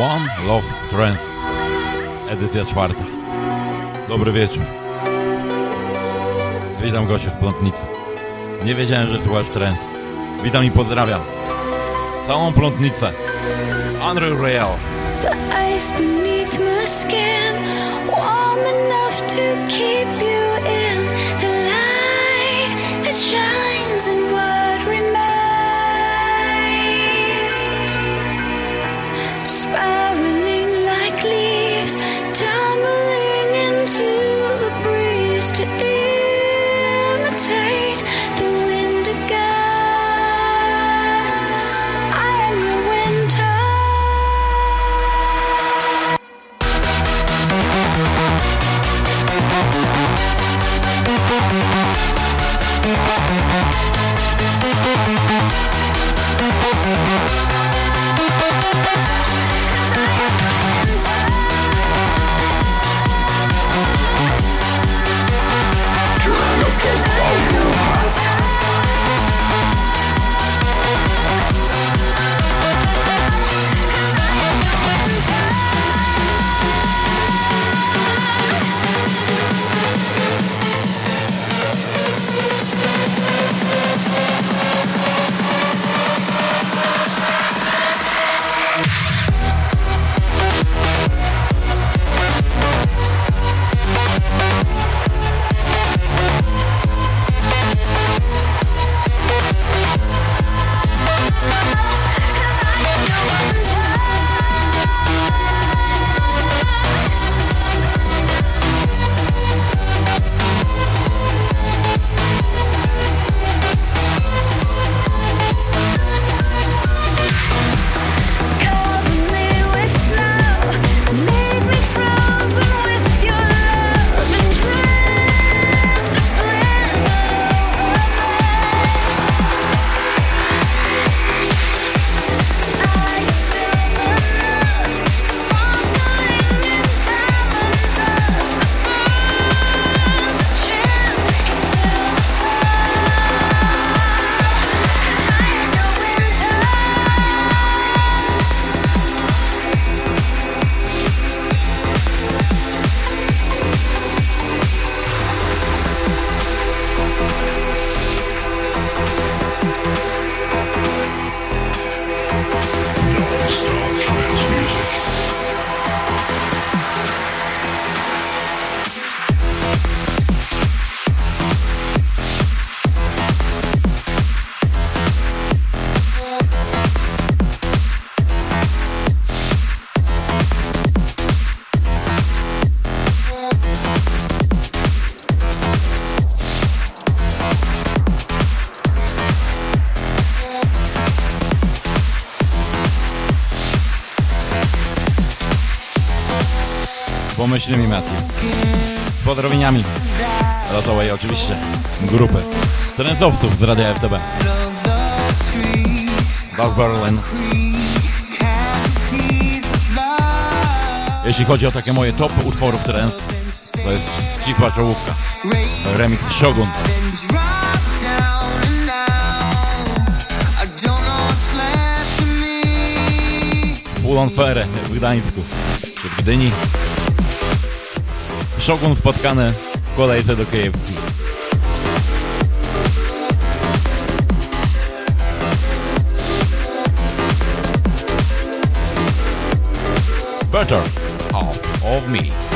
One Love Trance, edycja czwarta. Dobry wieczór. Witam gościa z Plątnicy. Nie wiedziałem, że słuchasz trance. Witam i pozdrawiam. Całą Plątnicę. Unreal Real. The ice beneath my skin Warm enough to keep you in The light that shines in what remains pomyślnymi Matthew. Z pozdrowieniami Rotowej oczywiście grupy trendsowców z Radia FTB. Doug Berlin. Jeśli chodzi o takie moje top utworów trends, to jest ścisła czołówka. Remix Shogun. Full on Fere w Gdańsku, czy w Gdyni. Shogun spotkane w kolejce do KFC. Better half of me.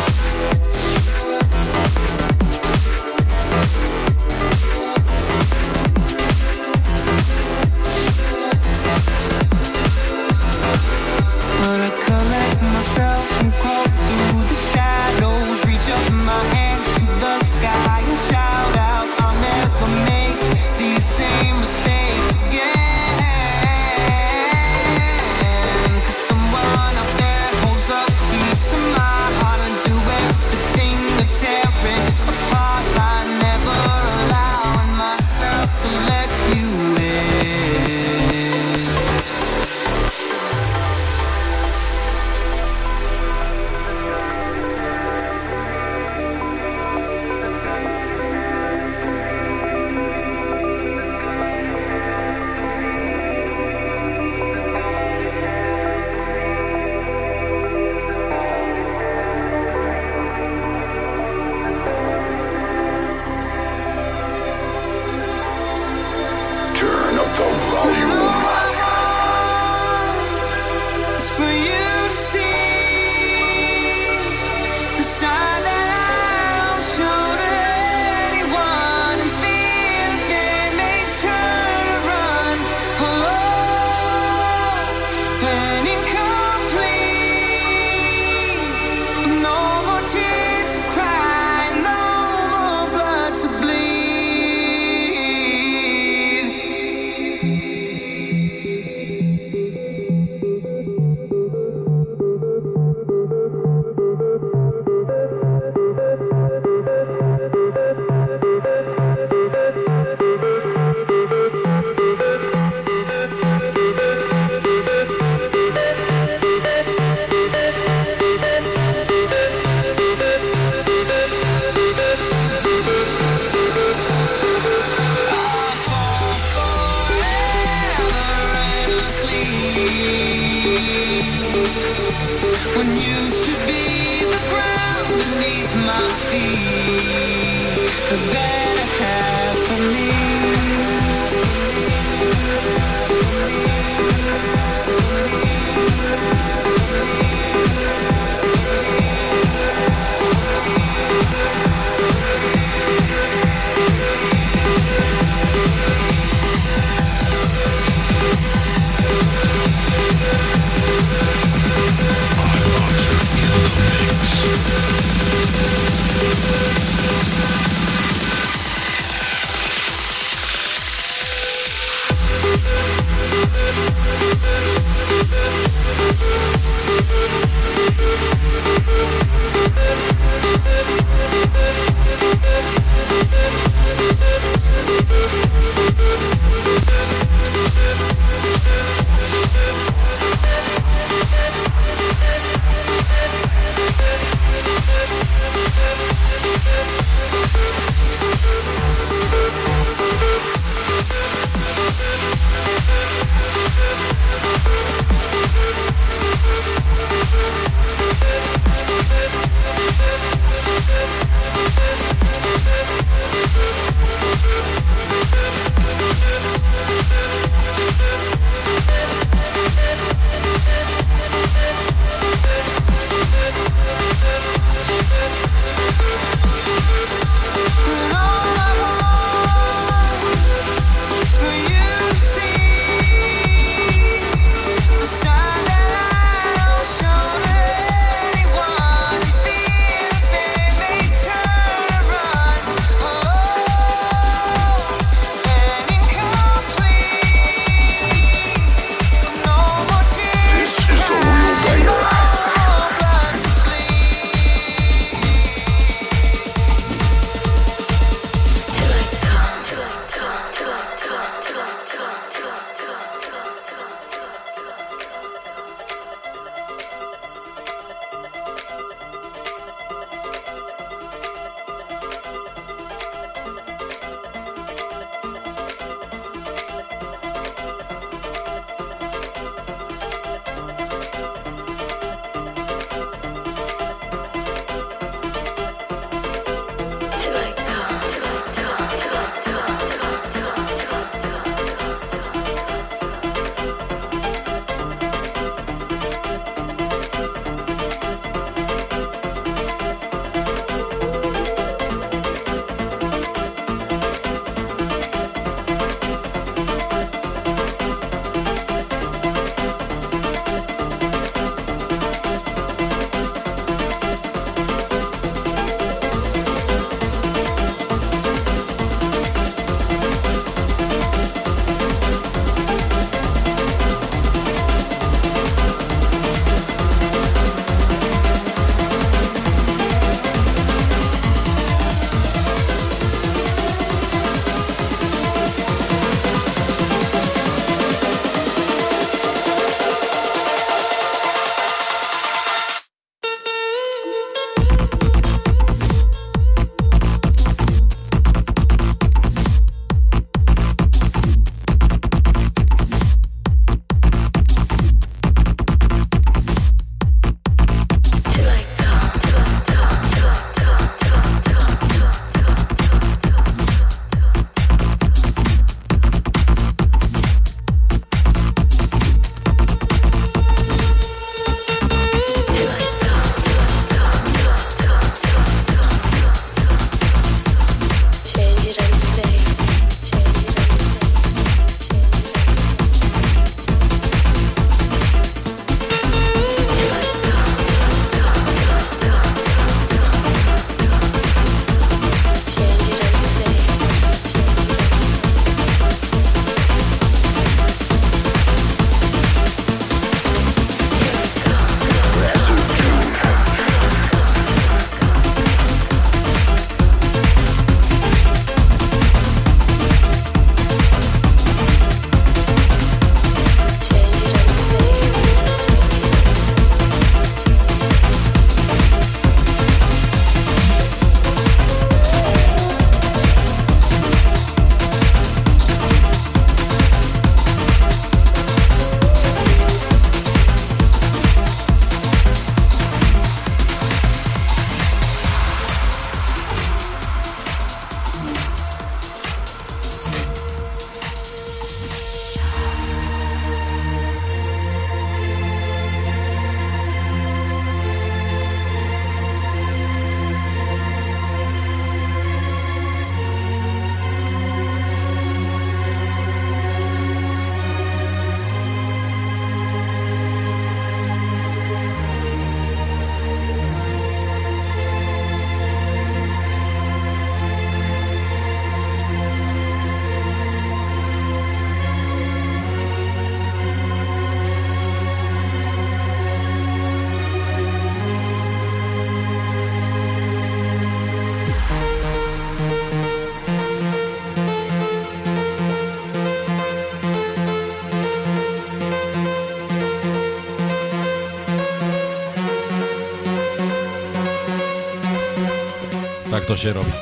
Co się robi.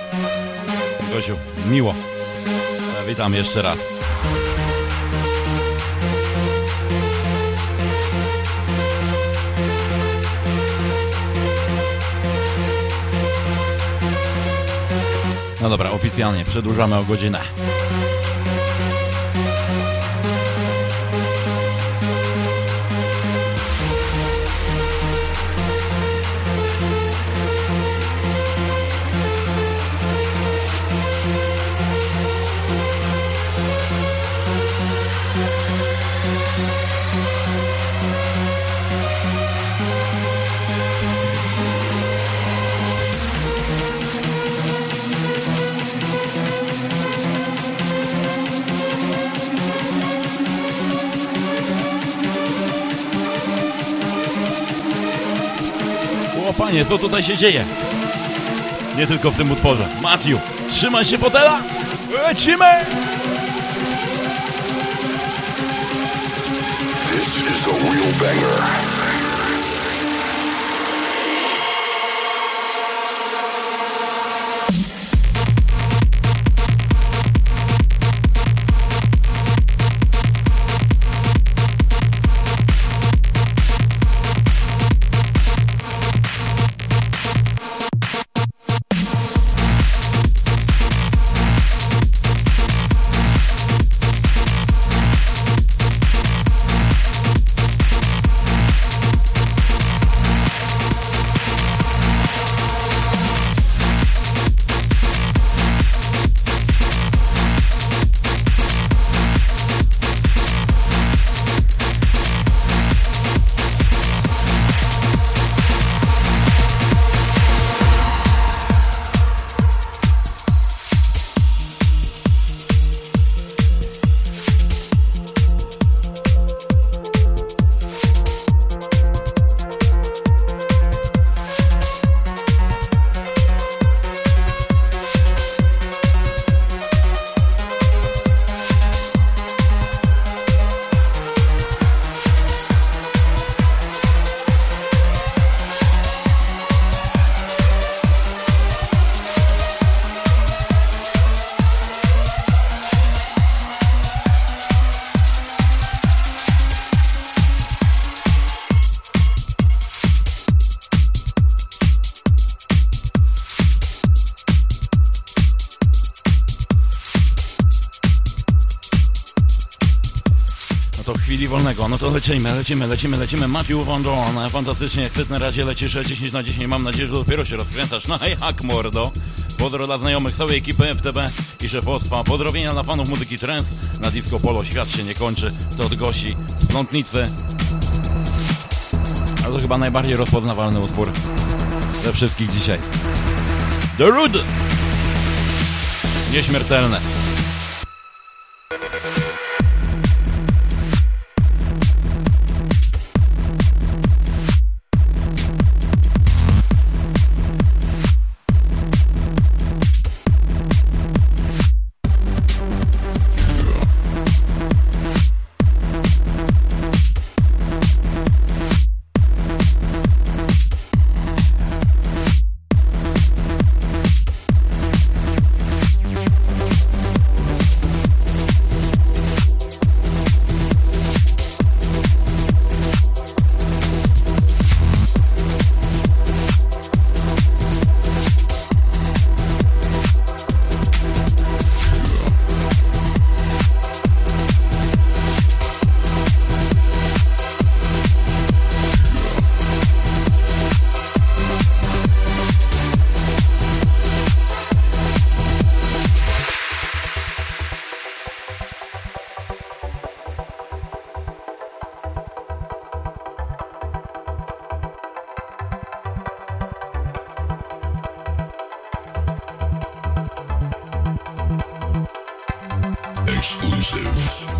Gosiu, miło. Witam jeszcze raz. No dobra, oficjalnie przedłużamy o godzinę. Panie, co tutaj się dzieje? Nie tylko w tym utworze. Matthew, trzymaj się fotela! Lecimy! This is a banger. To lecimy, lecimy, lecimy, lecimy. Matthew Von Dorn, fantastycznie, jak na razie lecisz 10 na 10. Mam nadzieję, że dopiero się rozkręcasz. No i jak mordo. Pozdro dla znajomych całej ekipy FTB i szefostwa. Pozdrowienia dla fanów muzyki trance. Na disco polo świat się nie kończy. To od Gosi, Plątnicy. A to chyba najbardziej rozpoznawalny utwór ze wszystkich dzisiaj. The Rood! Nieśmiertelne. Yes.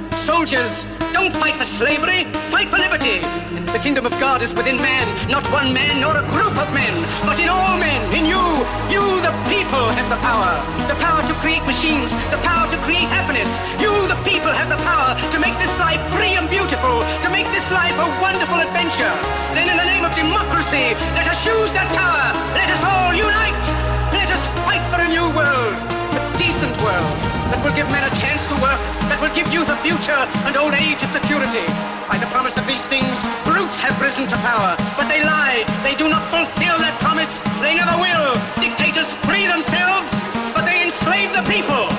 Soldiers, don't fight for slavery, fight for liberty. The kingdom of God is within man, not one man nor a group of men, but in all men, in you. You, the people, have the power. The power to create machines, the power to create happiness. You, the people, have the power to make this life free and beautiful, to make this life a wonderful adventure. Then in the name of democracy, let us use that power. Let us all unite. Let us fight for a new world, a decent world that will give men a chance to work, that will give youth a future and old age a security. By the promise of these things, brutes have risen to power, but they lie. They do not fulfill that promise. They never will. Dictators free themselves, but they enslave the people.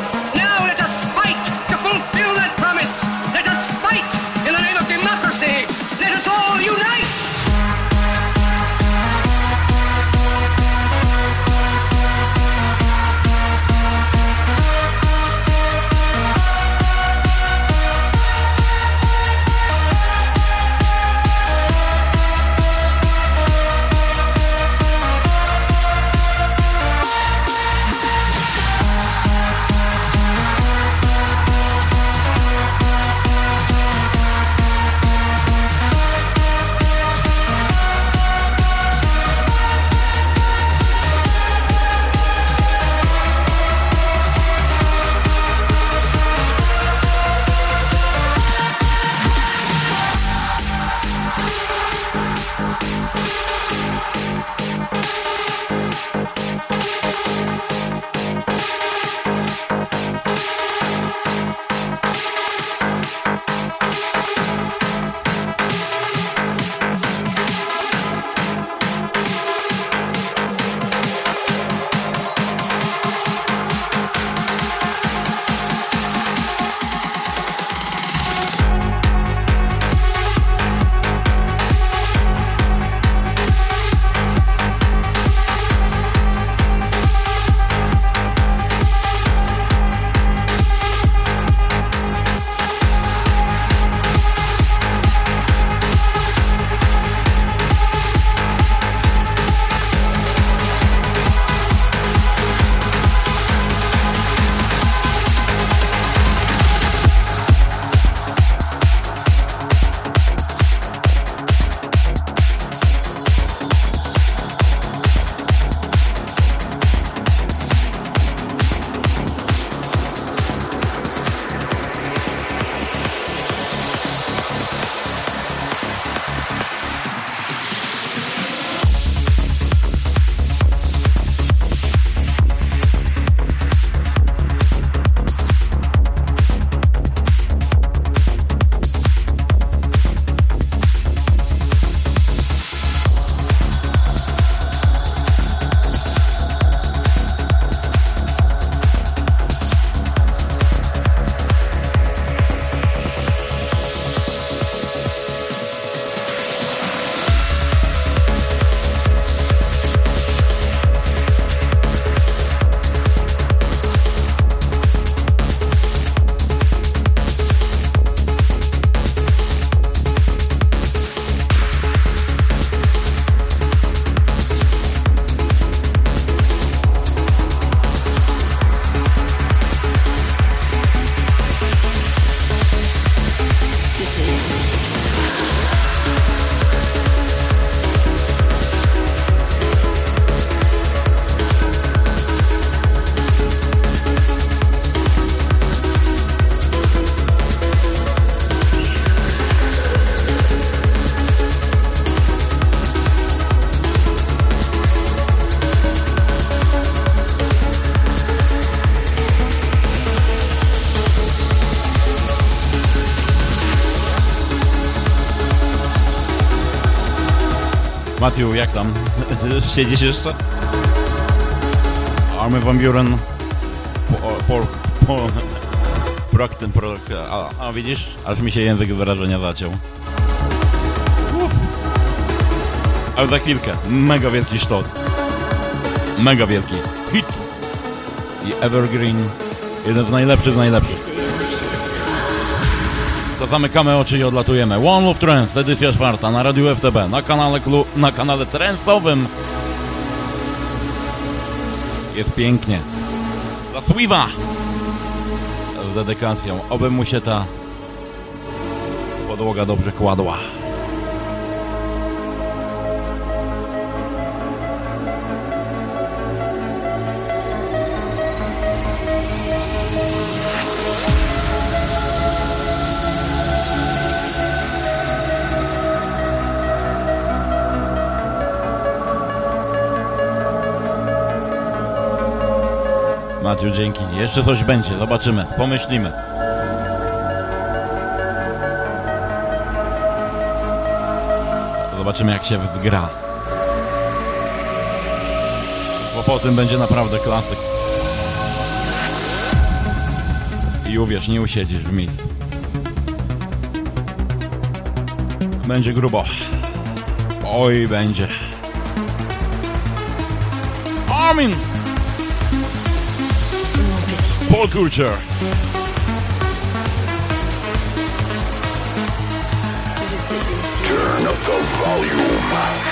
Matthew, jak tam? Siedzisz jeszcze? Army Van Buren po, po, po, Prokten, prok, a, a widzisz? Aż mi się język wyrażenia zaciął. Uff. Ale za chwilkę, mega wielki sztot. Mega wielki hit. I Evergreen, jeden z najlepszych z najlepszych. Zamykamy oczy i odlatujemy. One Love Trance, edycja czwarta na Radiu FTB, na kanale, na kanale trendsowym. Jest pięknie. Za Swiwa! Z dedykacją. Oby mu się ta podłoga dobrze kładła. Dzięki. Jeszcze coś będzie, zobaczymy, pomyślimy. Zobaczymy, jak się zgra. Bo po tym będzie naprawdę klasyk. I uwierz, nie usiedzisz w miejscu. Będzie grubo. Oj, będzie. Amin! Paul Culture. Turn up the volume.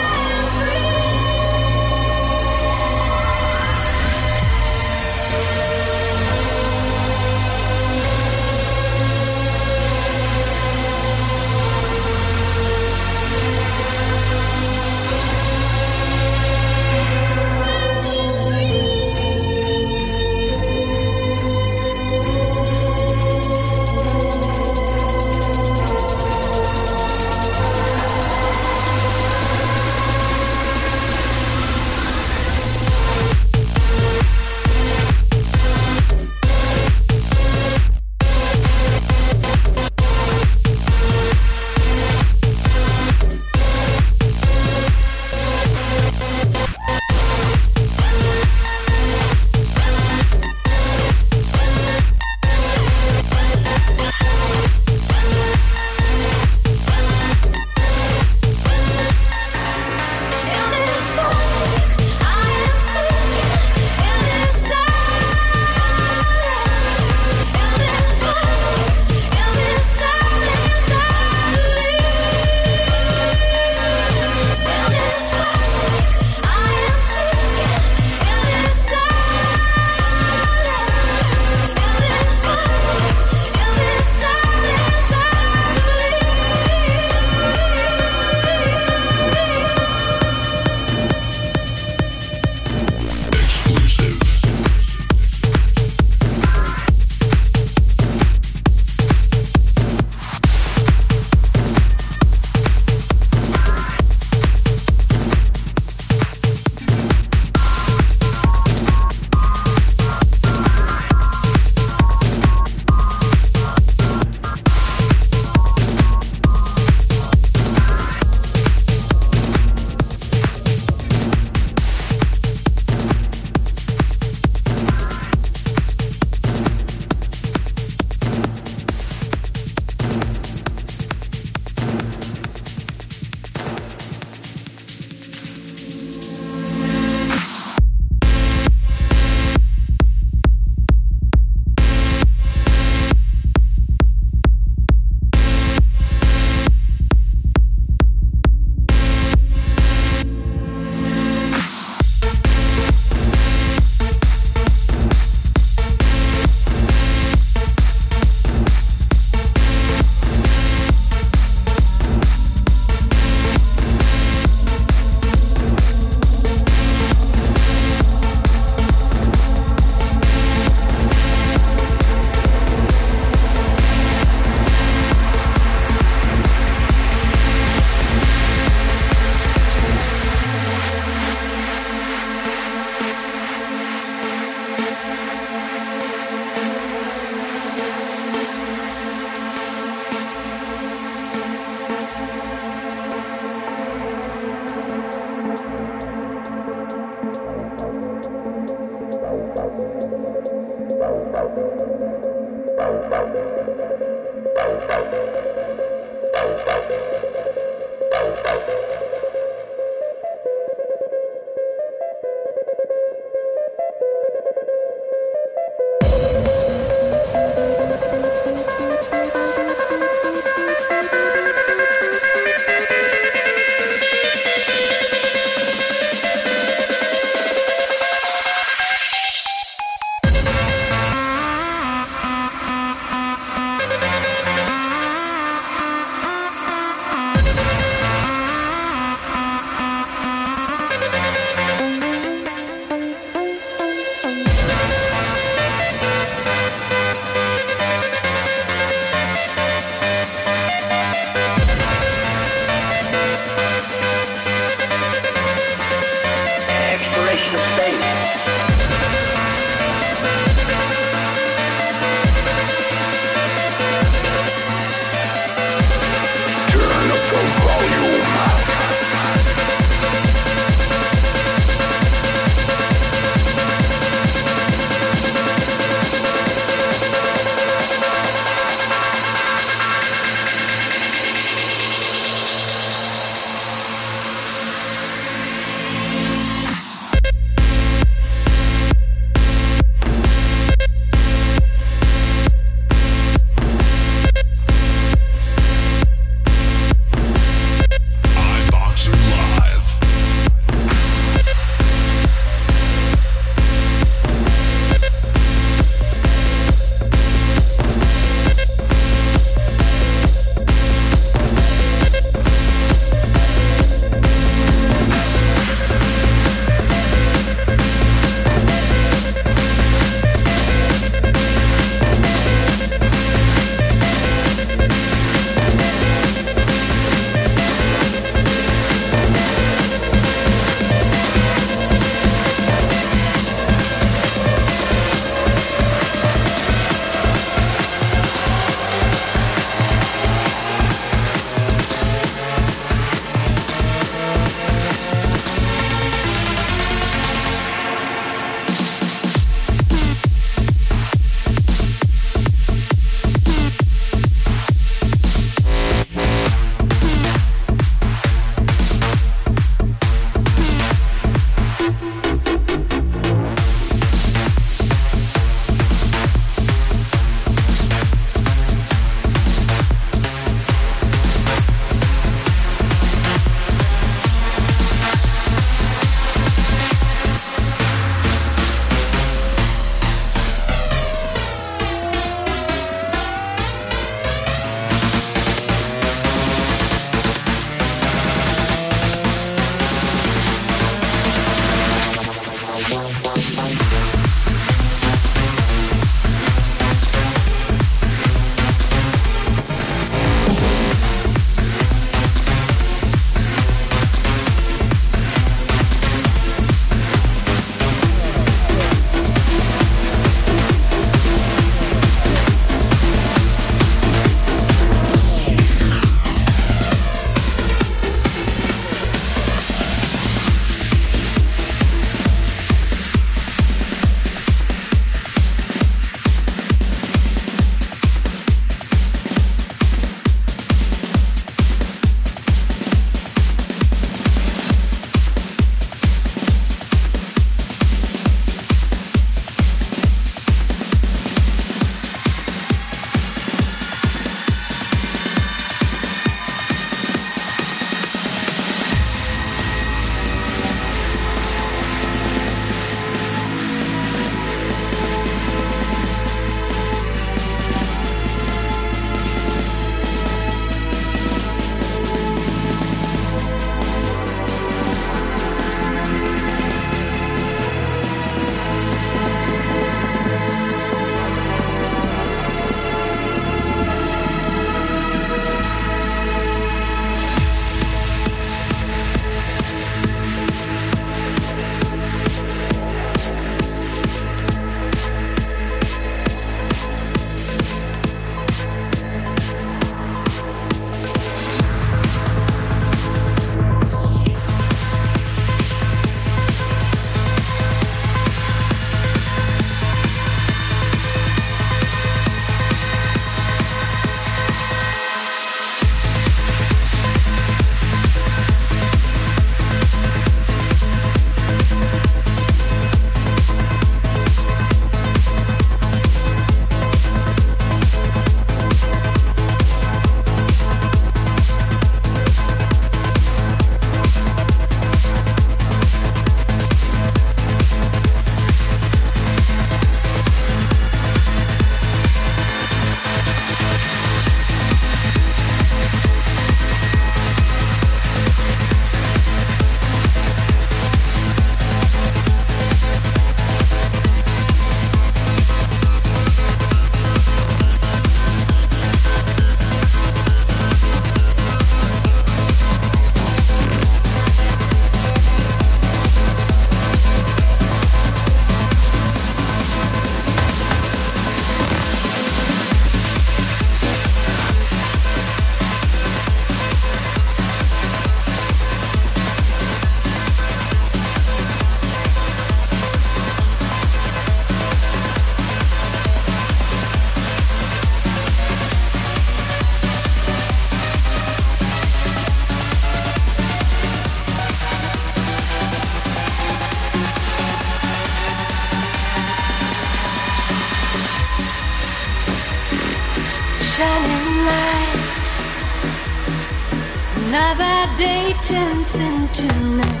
dancing tonight,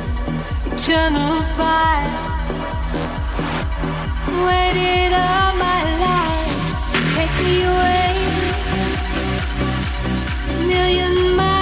eternal fire. Waited all my life, take me away, a million miles.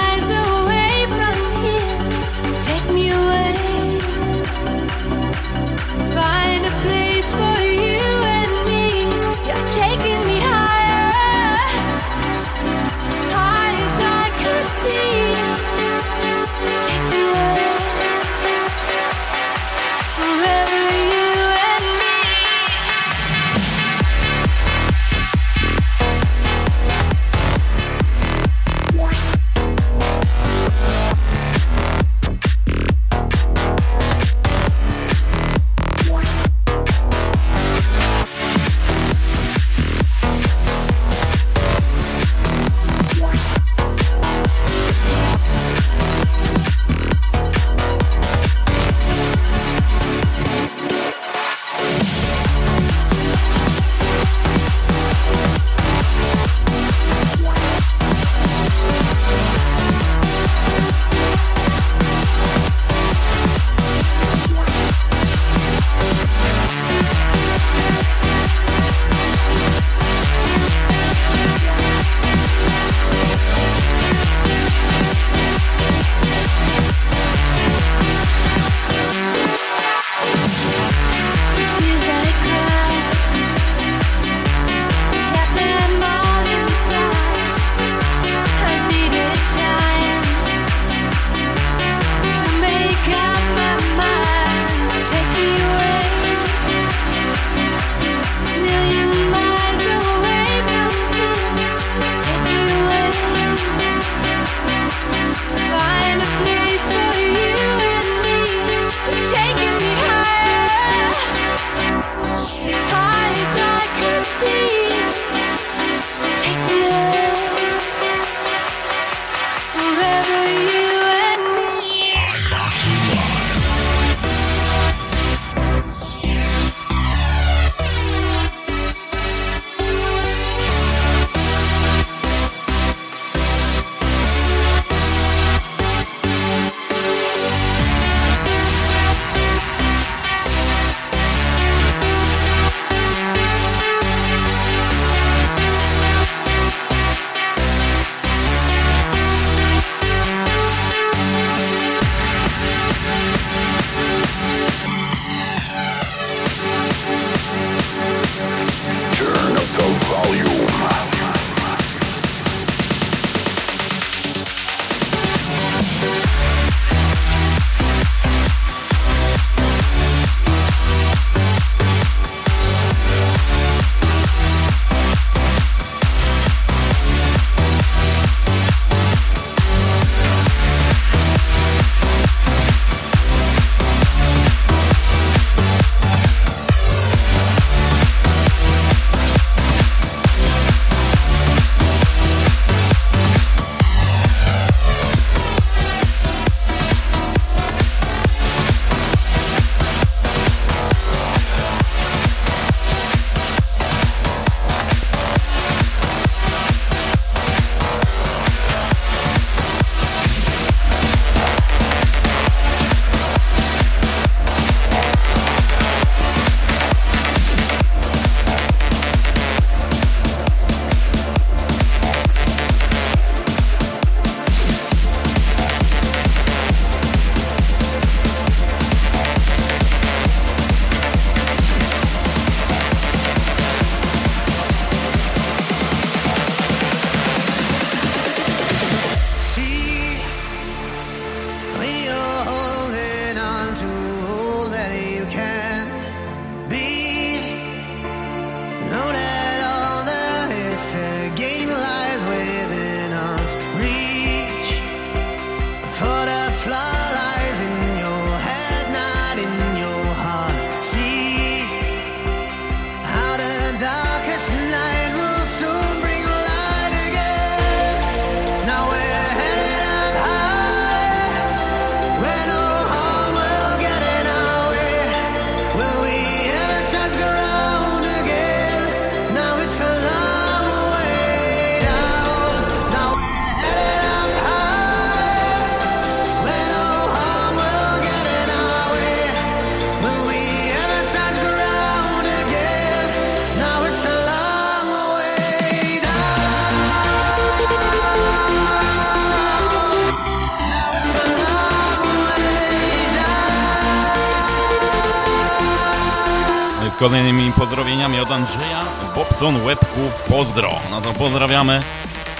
Bobson Łebku. Pozdro. No to pozdrawiamy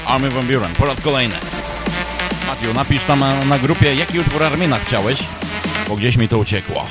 Army Van Buren po raz kolejny. Matiu, napisz tam na grupie, jaki utwór Armina chciałeś, bo gdzieś mi to uciekło.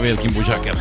velikim bužakem.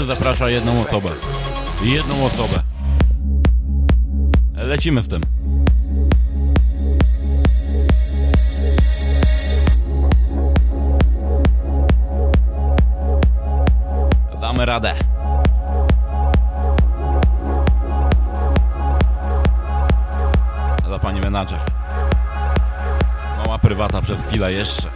Każdy zaprasza jedną osobę. Jedną osobę. Lecimy z tym. Damy radę. Za pani menadżer. Mała prywata przez chwilę jeszcze.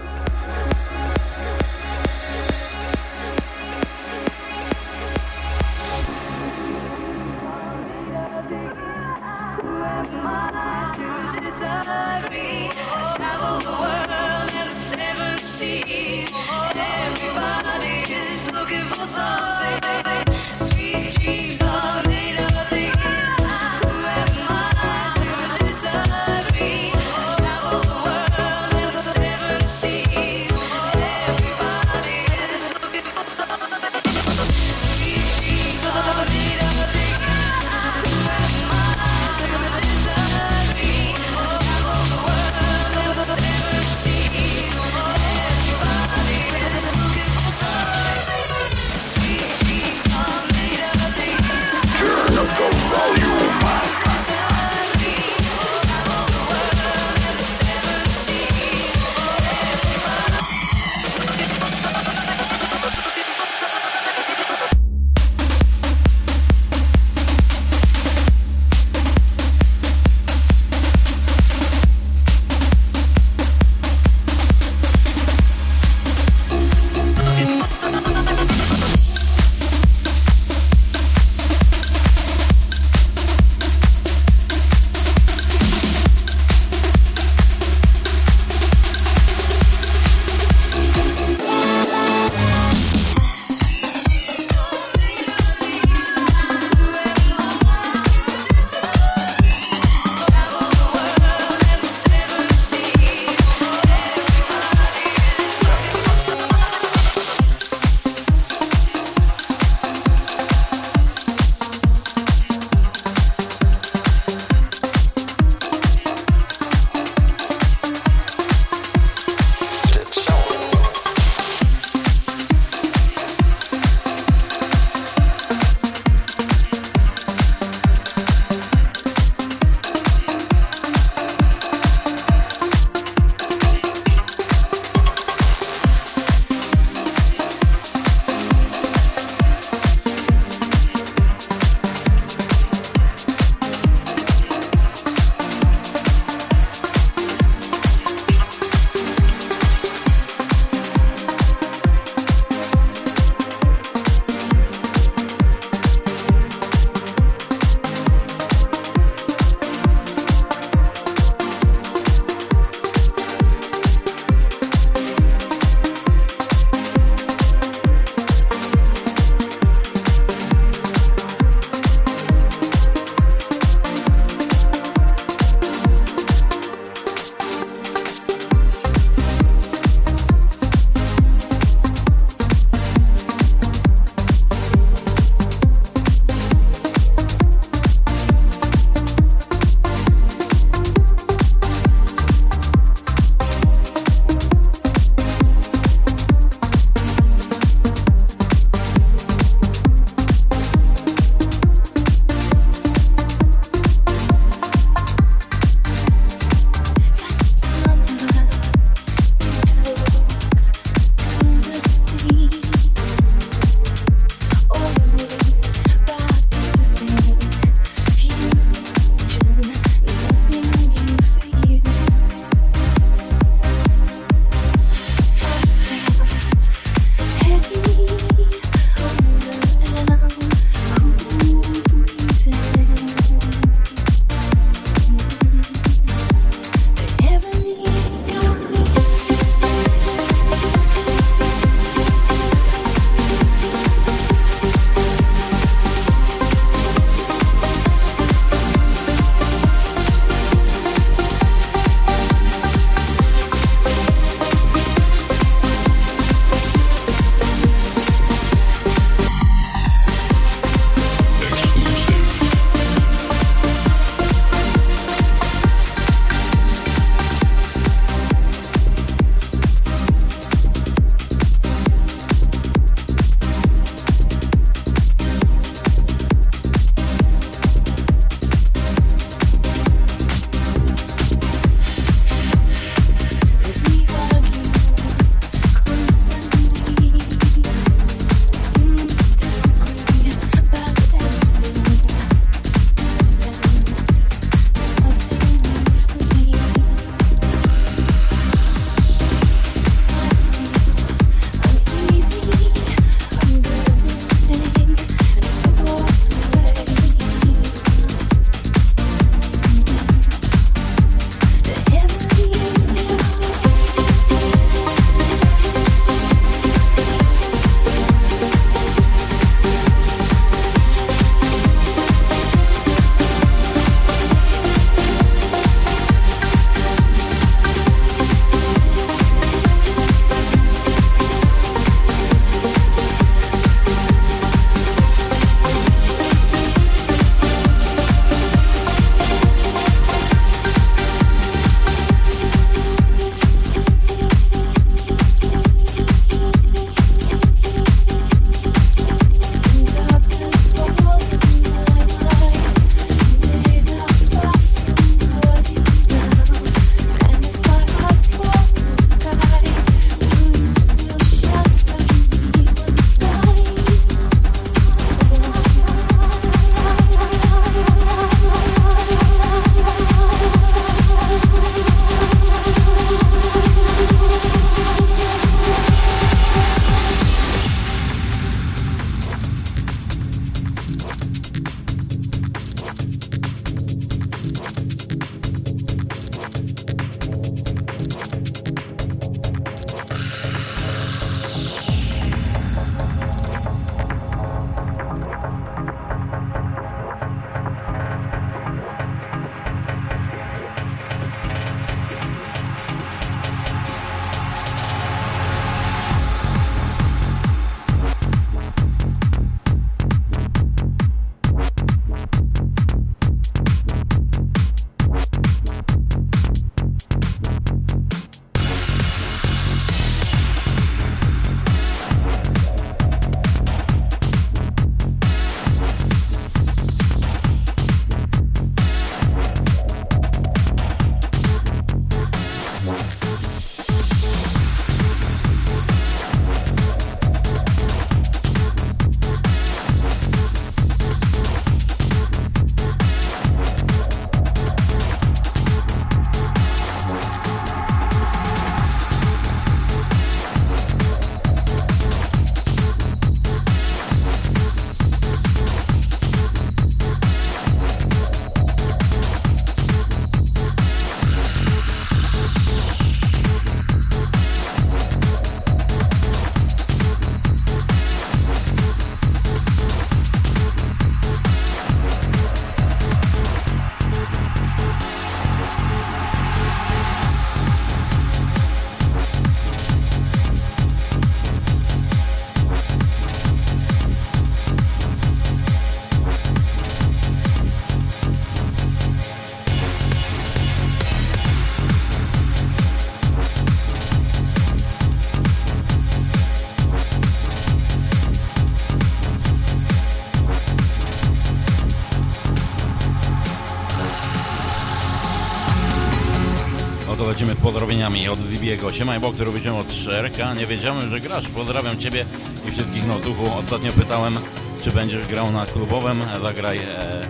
Pozdrowieniami od Zibiego. Siemaj Boxer, powiedziałem od Szerka. Nie wiedziałem, że grasz. Pozdrawiam Ciebie i wszystkich na słuchu. Ostatnio pytałem, czy będziesz grał na klubowym. Zagraj e,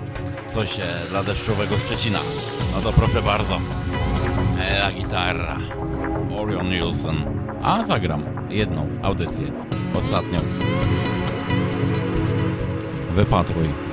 coś e, dla deszczowego Szczecina. No to proszę bardzo. E, la gitarra. Orion Nielsen. A zagram jedną audycję. Ostatnią. Wypatruj.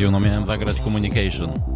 Matiu, no miałem zagrać Communication.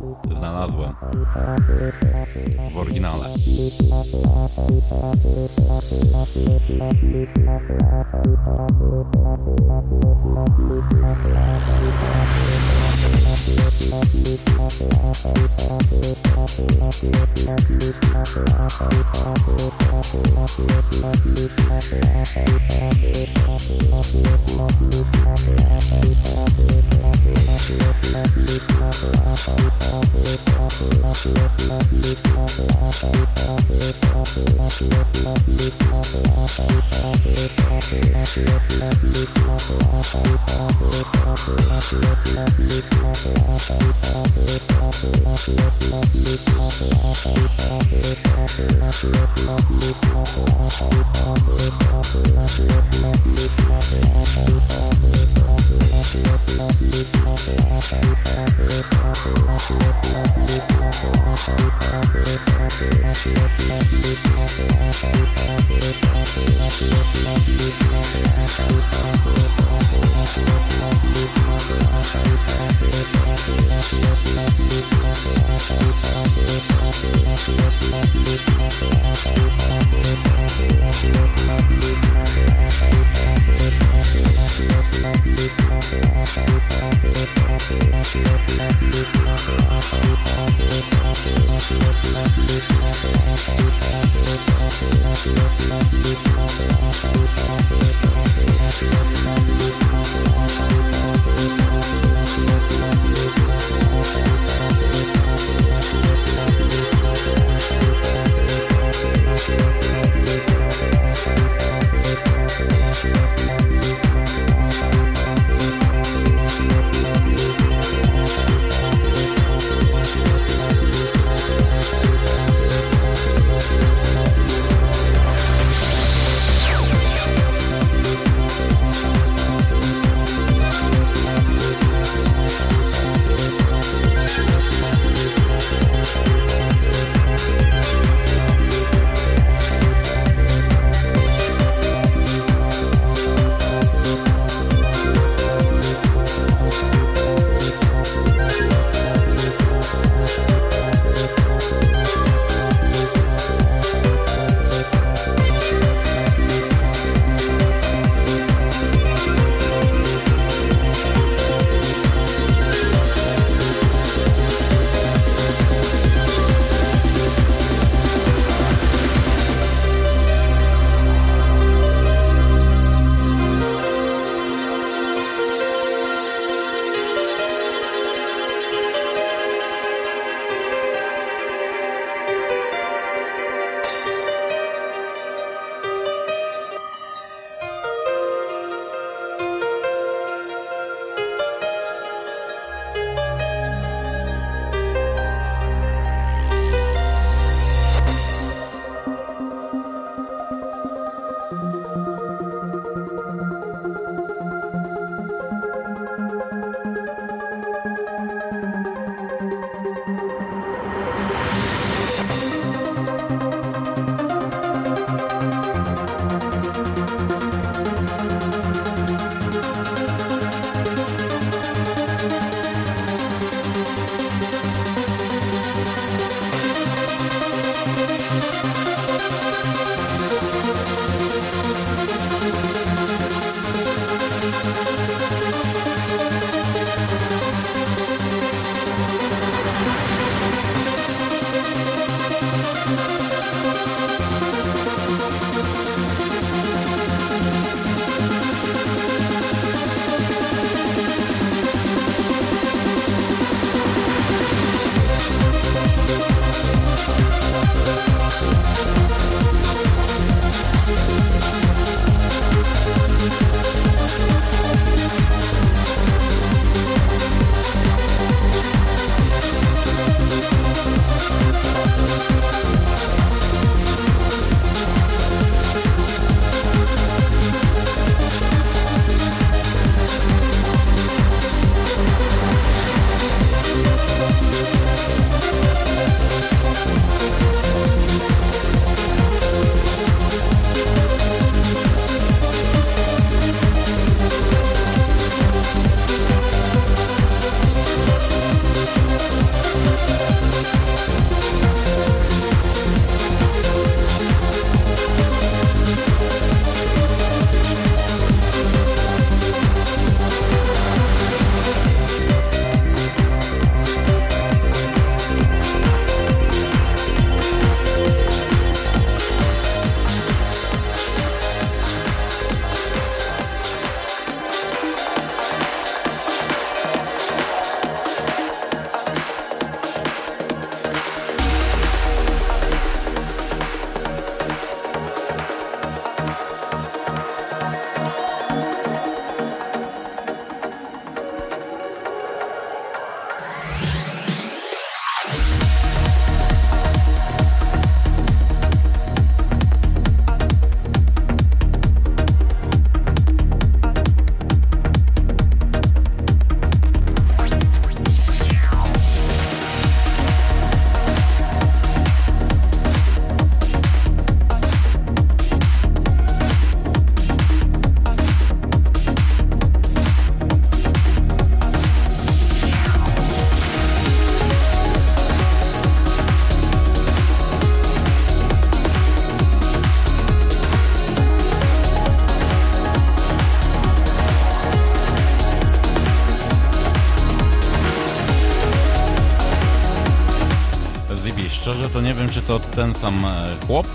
To ten sam chłop.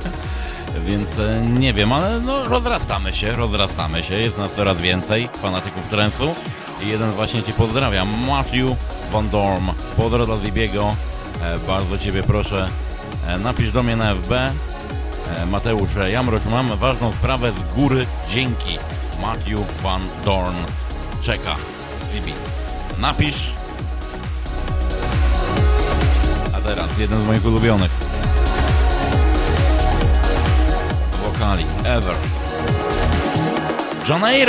Więc nie wiem, ale no rozrastamy się, rozrastamy się. Jest nas coraz więcej fanatyków trensu. I jeden właśnie Ci pozdrawiam. Matthew Van Dorm. Pozdro dla Libiego. Bardzo Ciebie proszę, napisz do mnie na FB. Mateusz Jamroś, mam ważną sprawę z góry. Dzięki. Matthew Van Dorn czeka. Libi. Napisz. Teraz jeden z moich ulubionych. Wokali. Ever. Running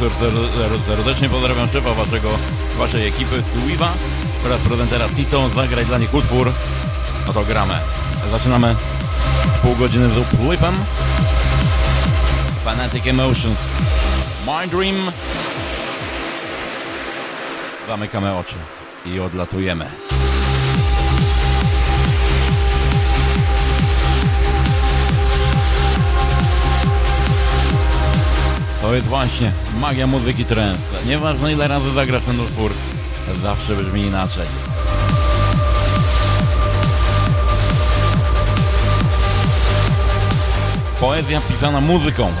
Boxer serdecznie pozdrawiam szefa waszego, waszej ekipy Tuiva oraz producenta Tito. Zagraj dla nich utwór. No to gramy. Zaczynamy pół godziny z uplipem. Fanatic Emotions. My Dream. Zamykamy oczy i odlatujemy. To jest właśnie magia muzyki trance. Nieważne ile razy zagrasz ten utwór, zawsze brzmi inaczej. Poezja pisana muzyką.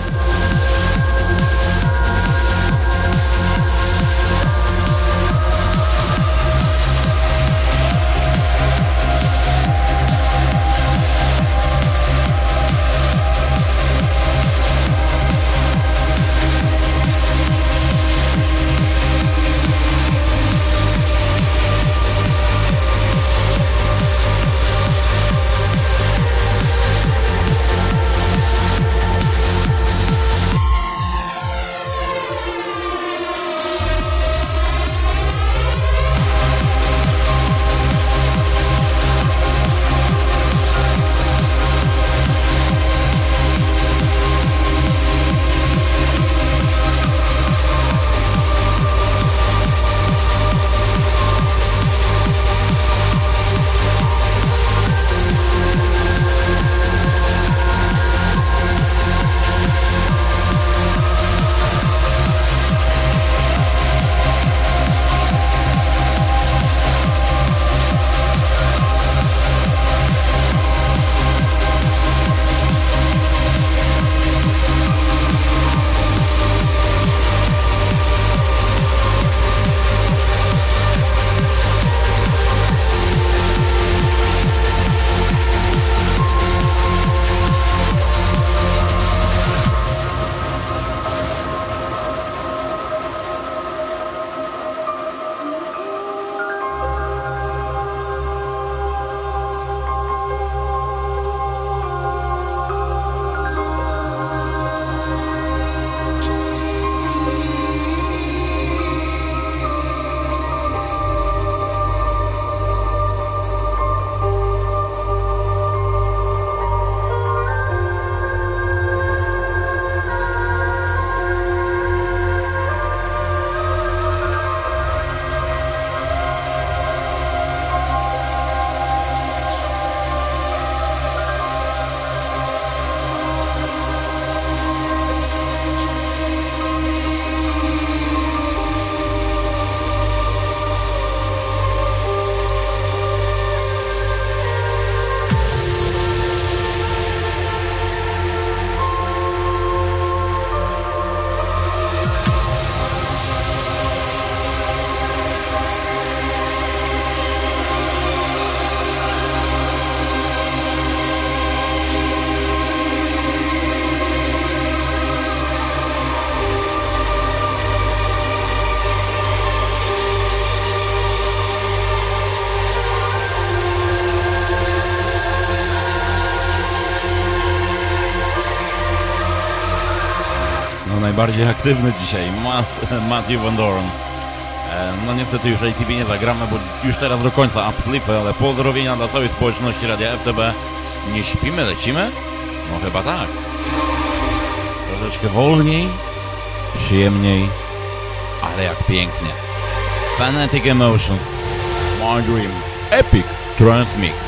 Najbardziej aktywny dzisiaj, Matthew Van Dorn. E, no niestety już ATV nie zagramy, bo już teraz do końca upflipy, ale pozdrowienia dla całej społeczności Radia FTB. Nie śpimy, lecimy? No chyba tak. Troszeczkę wolniej, przyjemniej, ale jak pięknie. Fanatic Emotions, My Dream, Epic Transmix. największych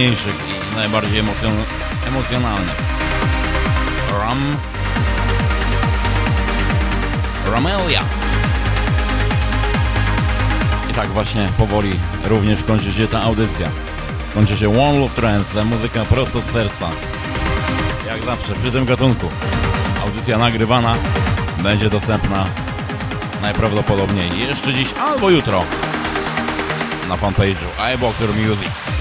I najbardziej emocjon emocjonalnych. Ram... Ramelia. I tak właśnie powoli również kończy się ta audycja. Kończy się One Love Trance, muzyka prosto z serca. Jak zawsze przy tym gatunku. Audycja nagrywana będzie dostępna najprawdopodobniej jeszcze dziś albo jutro na fanpage'u iBoxer Music.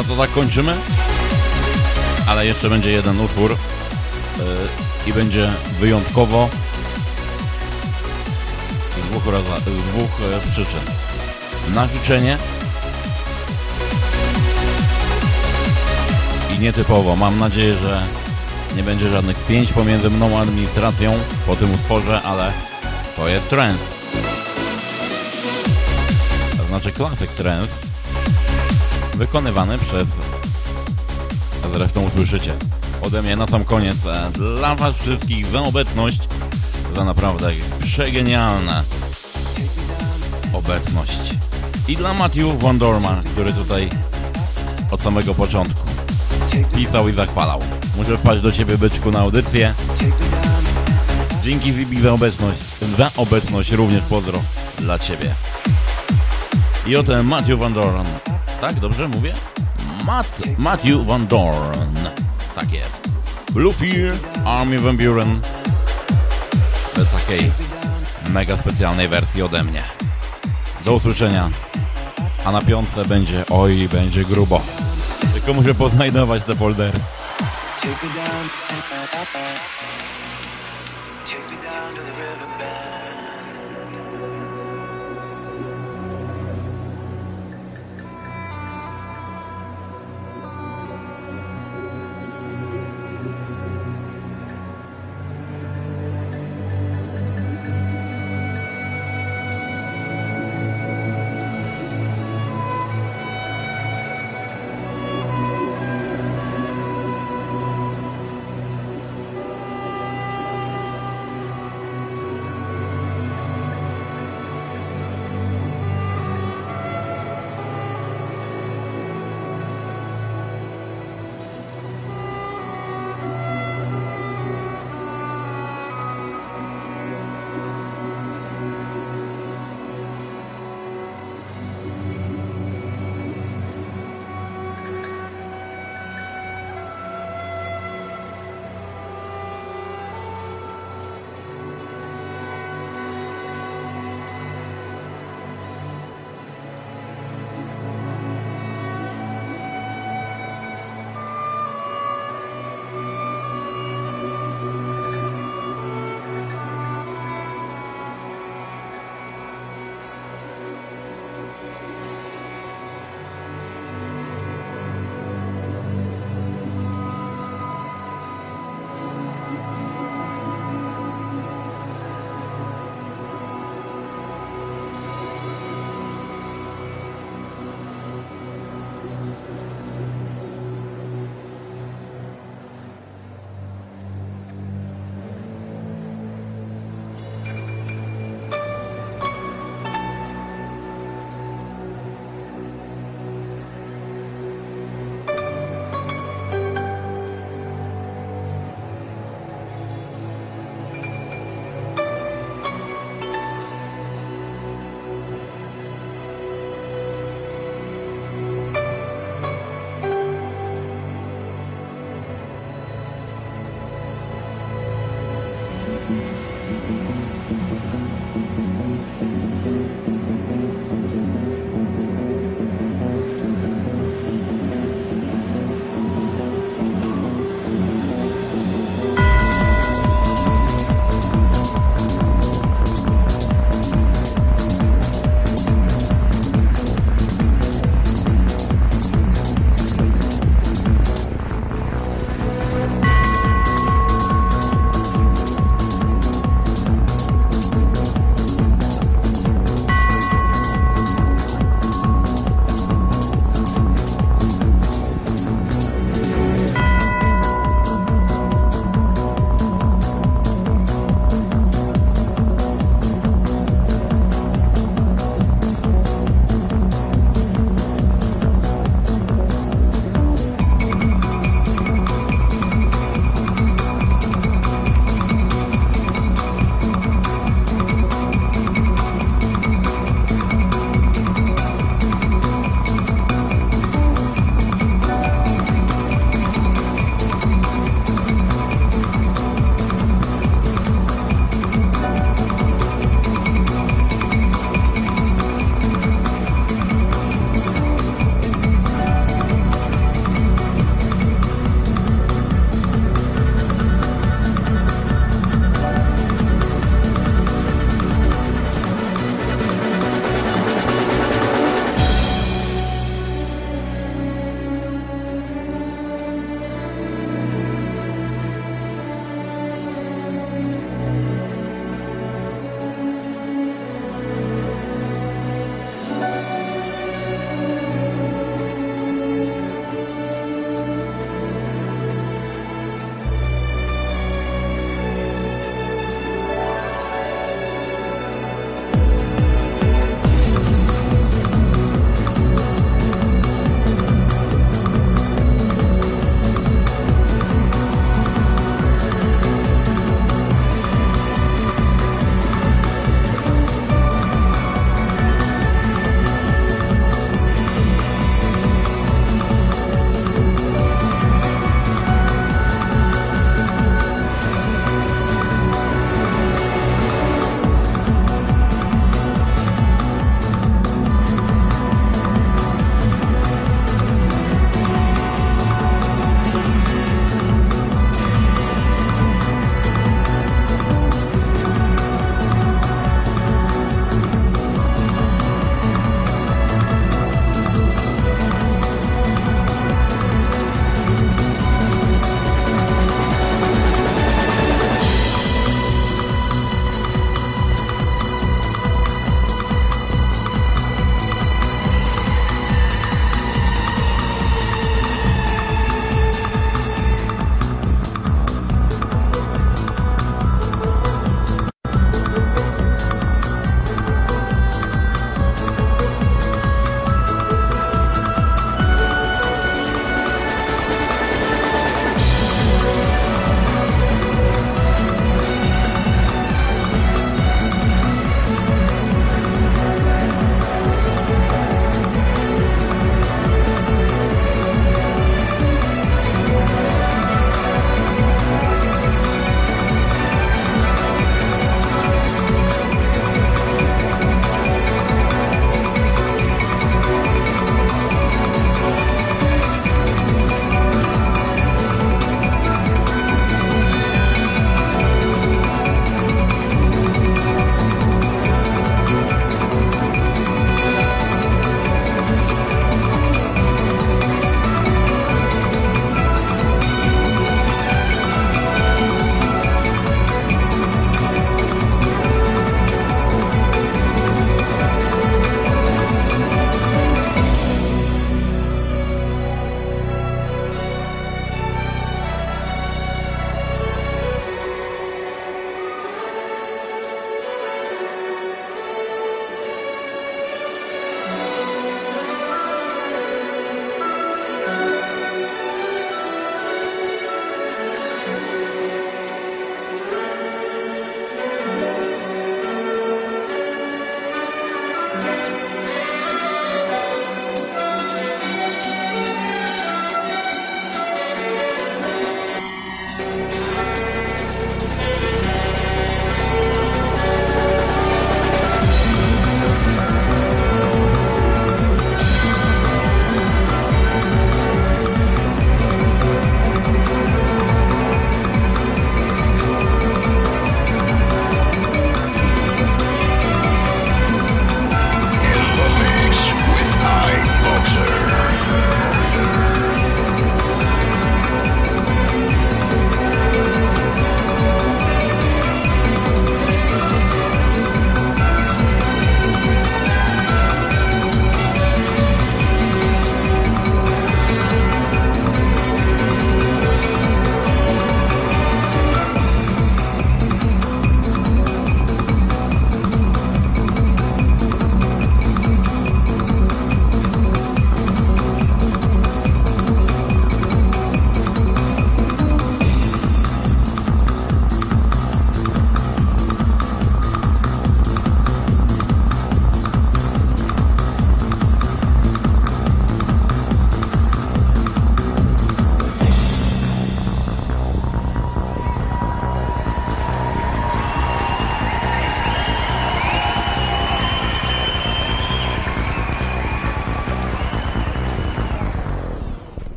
No to tak kończymy. Ale jeszcze będzie jeden utwór yy, i będzie wyjątkowo z dwóch, roza- z dwóch e, przyczyn. Na życzenie i nietypowo. Mam nadzieję, że nie będzie żadnych pięć pomiędzy mną a administracją po tym utworze, ale to jest trend. To znaczy klasyk trend wykonywany przez zresztą usłyszycie ode mnie na sam koniec e, dla was wszystkich za obecność za naprawdę przegenialna obecność i dla Matthew Von Dorma, który tutaj od samego początku pisał i zachwalał. Muszę wpaść do ciebie byczku na audycję. Dzięki Zibi za obecność. Za obecność również pozdro dla ciebie. I oto Matthew Van. Tak, dobrze mówię? Matt, Matthew Van Dorn. Tak jest. Blue Fear, Army Van Buren. Bez takiej mega specjalnej wersji ode mnie. Do usłyszenia. A na piątce będzie, oj, będzie grubo. Tylko muszę poznajdować te foldery. Take me down, to the riverbed.